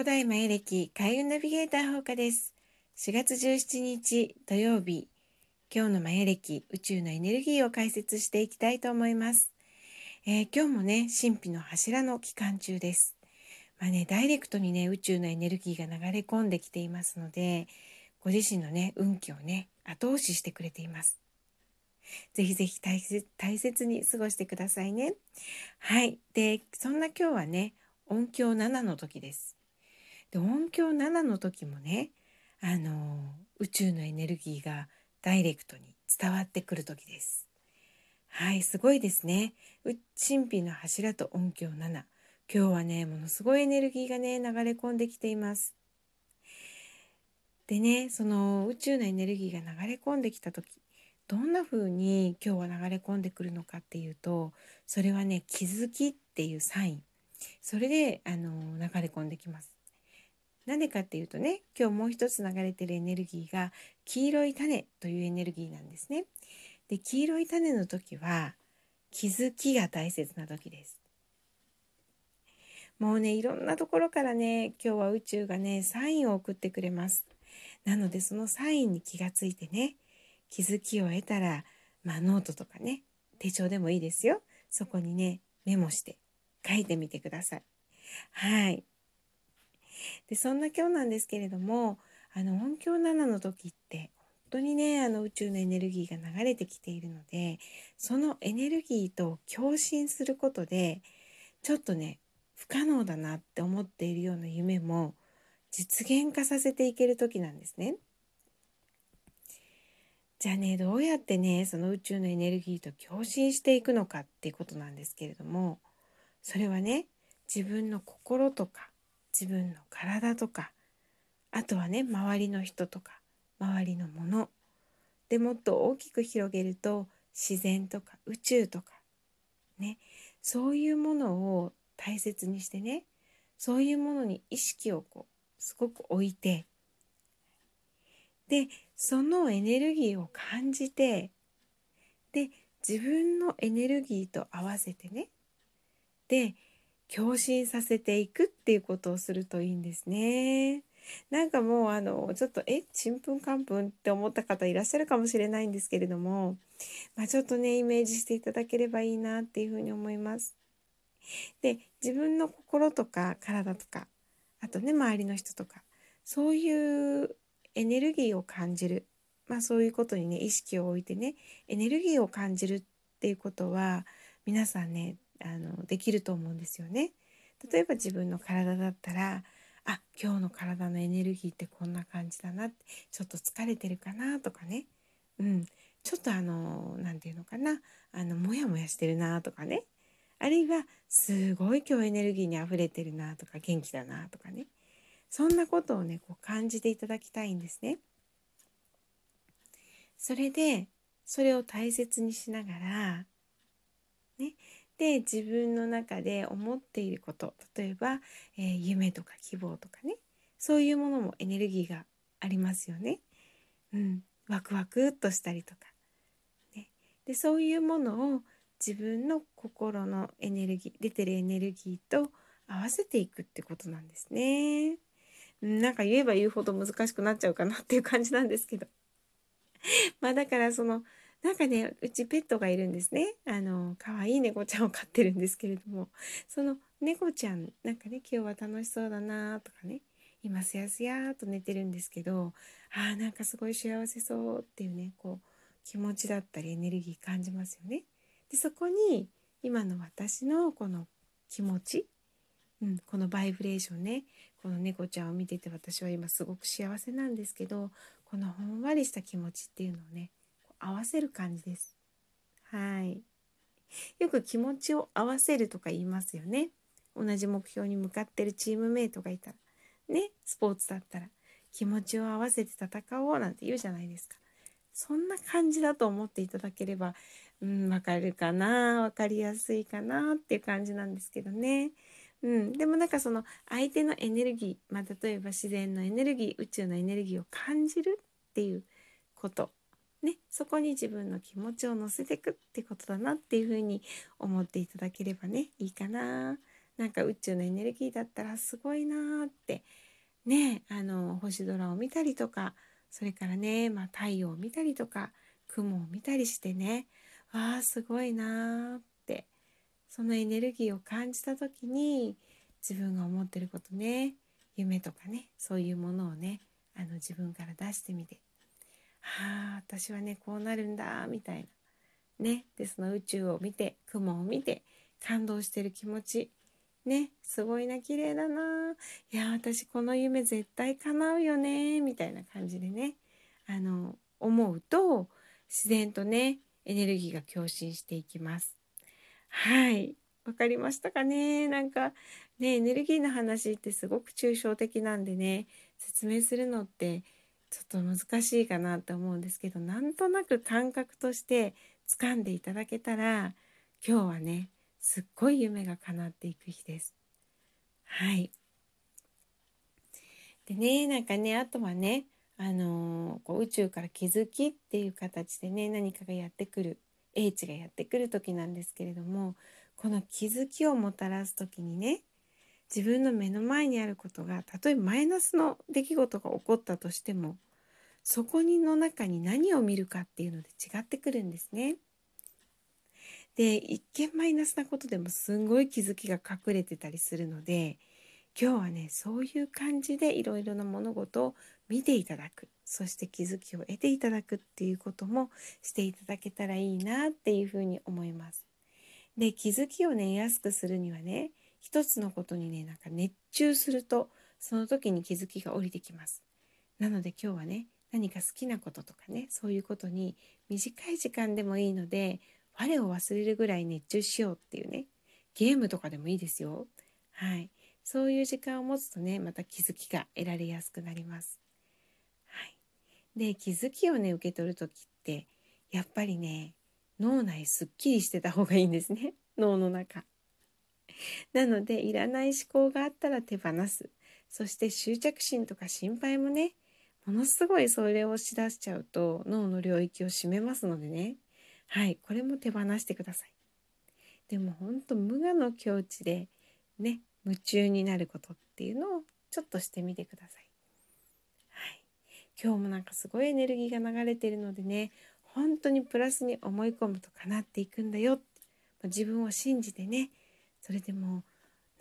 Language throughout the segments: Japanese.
古代マヤ暦開運ナビゲーター放課です。4月17日土曜日、今日のマヤ暦宇宙のエネルギーを解説していきたいと思います。えー、今日もね、神秘の柱の期間中です。まあね、ダイレクトにね、宇宙のエネルギーが流れ込んできていますので、ご自身のね、運気をね、後押ししてくれています。ぜひぜひ大切大切に過ごしてくださいね。はい。で、そんな今日はね、音響7の時です。で音響7の時もねあの宇宙のエネルギーがダイレクトに伝わってくる時です。はいすごいですね。神秘の柱と音響7今日はねものすごいエネルギーがね流れ込んできています。でねその宇宙のエネルギーが流れ込んできた時どんな風に今日は流れ込んでくるのかっていうとそれはね気づきっていうサインそれであの流れ込んできます。なんでかっていうとね今日もう一つ流れてるエネルギーが黄色い種というエネルギーなんですね。で黄色い種の時は気づきが大切な時です。もうねいろんなところからね今日は宇宙がねサインを送ってくれます。なのでそのサインに気がついてね気づきを得たらまあノートとかね手帳でもいいですよ。そこにねメモして書いてみてください。はい。でそんな今日なんですけれどもあの音7の時って本当にねあの宇宙のエネルギーが流れてきているのでそのエネルギーと共振することでちょっとね不可能だなって思っているような夢も実現化させていける時なんですね。じゃあねどうやってねその宇宙のエネルギーと共振していくのかっていうことなんですけれどもそれはね自分の心とか自分の体とかあとはね周りの人とか周りのもの。でもっと大きく広げると自然とか宇宙とかね。そういうものを大切にしてねそういうものに意識をこうすごく置いてでそのエネルギーを感じてで自分のエネルギーと合わせてね。で共振させていくっていうことをするといいんですね。なんかもうあのちょっとえちんぷんかんぷんって思った方いらっしゃるかもしれないんですけれども、まあ、ちょっとねイメージしていただければいいなっていうふうに思います。で自分の心とか体とかあとね周りの人とかそういうエネルギーを感じる、まあ、そういうことにね意識を置いてねエネルギーを感じるっていうことは皆さんねあのできると思うんですよね。例えば自分の体だったらあ今日の体のエネルギーってこんな感じだなってちょっと疲れてるかなとかね、うん、ちょっとあの何て言うのかな。あのモヤモヤしてるなとかね。あるいはすごい今日エネルギーにあふれてるなとか元気だなとかね。そんなことをねこう感じていただきたいんですね。それでそれを大切にしながらで自分の中で思っていること例えば、えー、夢とか希望とかねそういうものもエネルギーがありますよね。うん、ワクワクっとしたりとか。ね、でそういうものを自分の心のエネルギー出てるエネルギーと合わせていくってことなんですね。なんか言えば言うほど難しくなっちゃうかなっていう感じなんですけど。まあだからそのなんかねうちペットがいるんですねあの可愛い猫ちゃんを飼ってるんですけれどもその猫ちゃんなんかね今日は楽しそうだなとかね今すやすやと寝てるんですけどあーなんかすごい幸せそうっていうねこう気持ちだったりエネルギー感じますよね。でそこに今の私のこの気持ち、うん、このバイブレーションねこの猫ちゃんを見てて私は今すごく幸せなんですけどこのほんわりした気持ちっていうのをね合わせる感じです。はい。よく気持ちを合わせるとか言いますよね。同じ目標に向かってるチームメイトがいたら。ね、スポーツだったら気持ちを合わせて戦おうなんて言うじゃないですか。そんな感じだと思っていただければ、うん、わかるかな、わかりやすいかなっていう感じなんですけどね。うん、でもなんかその相手のエネルギー、まあ、例えば自然のエネルギー宇宙のエネルギーを感じるっていうことね、そこに自分の気持ちを乗せていくってことだなっていうふうに思っていただければねいいかな。なんか宇宙のエネルギーだったらすごいなって。ねあの星空を見たりとかそれからね、まあ、太陽を見たりとか雲を見たりしてね。わあすごいなって。そのエネルギーを感じた時に自分が思ってることね夢とかねそういうものをねあの自分から出してみて「あ私はねこうなるんだ」みたいな。ねでその宇宙を見て雲を見て感動してる気持ち。ねすごいな綺麗だないや私この夢絶対叶うよねみたいな感じでね。あの思うと自然とねエネルギーが共振していきます。はい。わかりましたかね？なんかねエネルギーの話ってすごく抽象的なんでね説明するのってちょっと難しいかなって思うんですけどなんとなく感覚として掴んでいただけたら今日はねすっごい夢が叶っていく日です。はい。でねなんかねあとはねあのー、こう宇宙から気づきっていう形でね何かがやってくる英知がやってくる時なんですけれどもこの気づきをもたらす時にね自分の目の前にあることがたとえマイナスの出来事が起こったとしてもそこにの中に何を見るかっていうので違ってくるんですね。で一見マイナスなことでもすんごい気づきが隠れてたりするので今日はねそういう感じでいろいろな物事を見ていただくそして気づきを得ていただくっていうこともしていただけたらいいなっていうふうに思います。で気づきをね得やすくするにはね一つのことにねなんか熱中するとその時に気づきが降りてきます。なので今日はね何か好きなこととかねそういうことに短い時間でもいいので我を忘れるぐらい熱中しようっていうねゲームとかでもいいですよ。はい、そういう時間を持つとねまた気づきが得られやすくなります。はい、で気づきをね受け取る時ってやっぱりね脳内すっきりしてた方がいいんですね脳の中。なのでいらない思考があったら手放す。そして執着心とか心配もねものすごいそれをしだしちゃうと脳の領域を占めますのでね。はいこれも手放してください。でも本当無我の境地でね夢中になることっていうのをちょっとしてみてください。はい、今日もなんかすごいエネルギーが流れてるのでね本当にプラスに思い込むと叶っていくんだよ。自分を信じてねそれでもう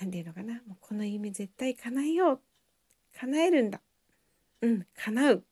何て言うのかな。もうこの夢絶対叶えよう。叶えるんだ。うん叶う。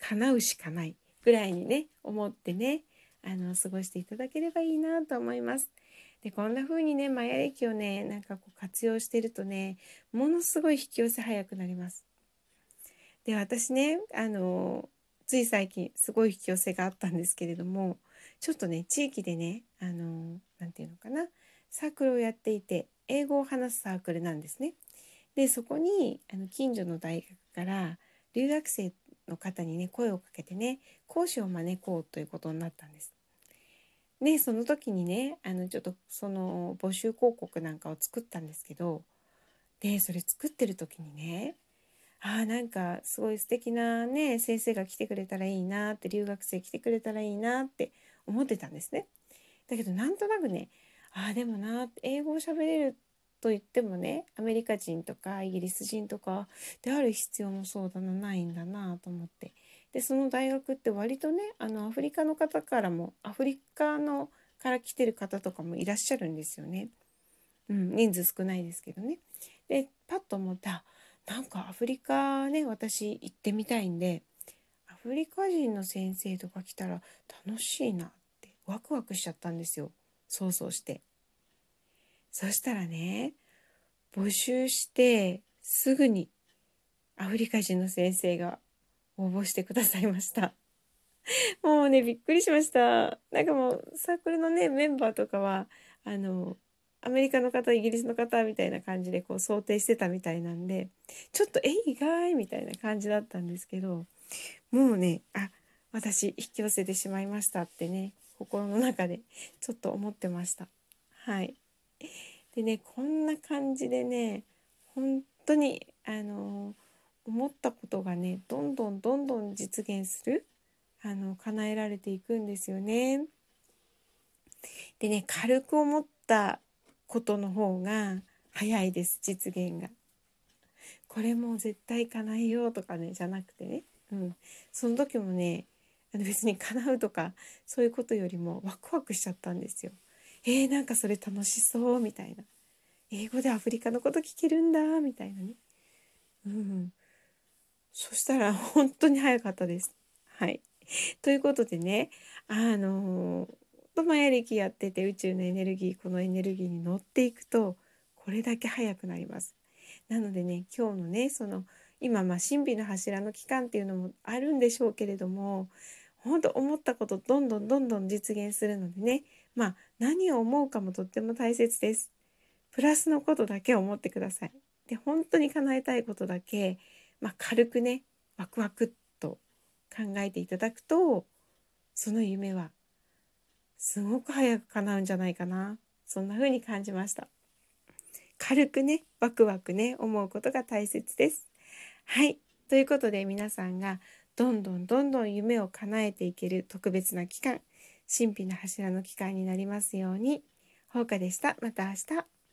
叶うしかないぐらいにね思ってねあの過ごしていただければいいなと思います。でこんな風にねマヤ暦をねなんかこう活用してるとねものすごい引き寄せ早くなります。で私ねあのつい最近すごい引き寄せがあったんですけれどもちょっとね地域でねあの何て言うのかな。サークルをやっていて英語を話すサークルなんですね。でそこにあの近所の大学から留学生の方にね声をかけてね講師を招こうということになったんです。でその時にねあのちょっとその募集広告なんかを作ったんですけどでそれ作ってる時にねあなんかすごい素敵なね先生が来てくれたらいいなって留学生来てくれたらいいなって思ってたんですね。だけどなんとなくねあでもな英語を喋れると言ってもねアメリカ人とかイギリス人とかである必要もそうだなないんだなと思ってでその大学って割とねあのアフリカの方からもアフリカのから来てる方とかもいらっしゃるんですよね。うん、人数少ないですけどね。でパッと思ったなんかアフリカね私行ってみたいんでアフリカ人の先生とか来たら楽しいなってワクワクしちゃったんですよ想像して。そしたらね募集してすぐにアフリカ人の先生が応募してくださいました。もうね、びっくりしました。なんかもう、サークルのね、メンバーとかは、あの、アメリカの方、イギリスの方みたいな感じでこう想定してたみたいなんで、ちょっと、え、意外みたいな感じだったんですけど、もうね、あ、私引き寄せてしまいましたってね、心の中でちょっと思ってました。はい。でね、こんな感じでね、本当に、あの思ったことがねどんどんどんどん実現するあの叶えられていくんですよね。でね軽く思ったことの方が早いです実現が。これも絶対叶えようとかねじゃなくてね、うん、その時もねあの別に叶うとかそういうことよりもワクワクしちゃったんですよ。えー、なんかそれ楽しそうみたいな英語でアフリカのこと聞けるんだみたいなね。うん、そしたら本当に早かったです。はい。ということでねあのー、マヤ歴やってて宇宙のエネルギーこのエネルギーに乗っていくとこれだけ早くなります。なのでね今日のねその今まあ神秘の柱の期間っていうのもあるんでしょうけれども本当思ったことどんどんどんどん実現するのでねまあ何を思うかもとっても大切です。プラスのことだけ思ってください。で本当に叶えたいことだけ、まあ、軽くねワクワクっと考えていただくとその夢はすごく早く叶うんじゃないかなそんな風に感じました。軽くねワクワクね思うことが大切です。はいということで皆さんがどんどんどんどん夢を叶えていける特別な期間神秘の柱の期間になりますように。ほうかでした。また明日。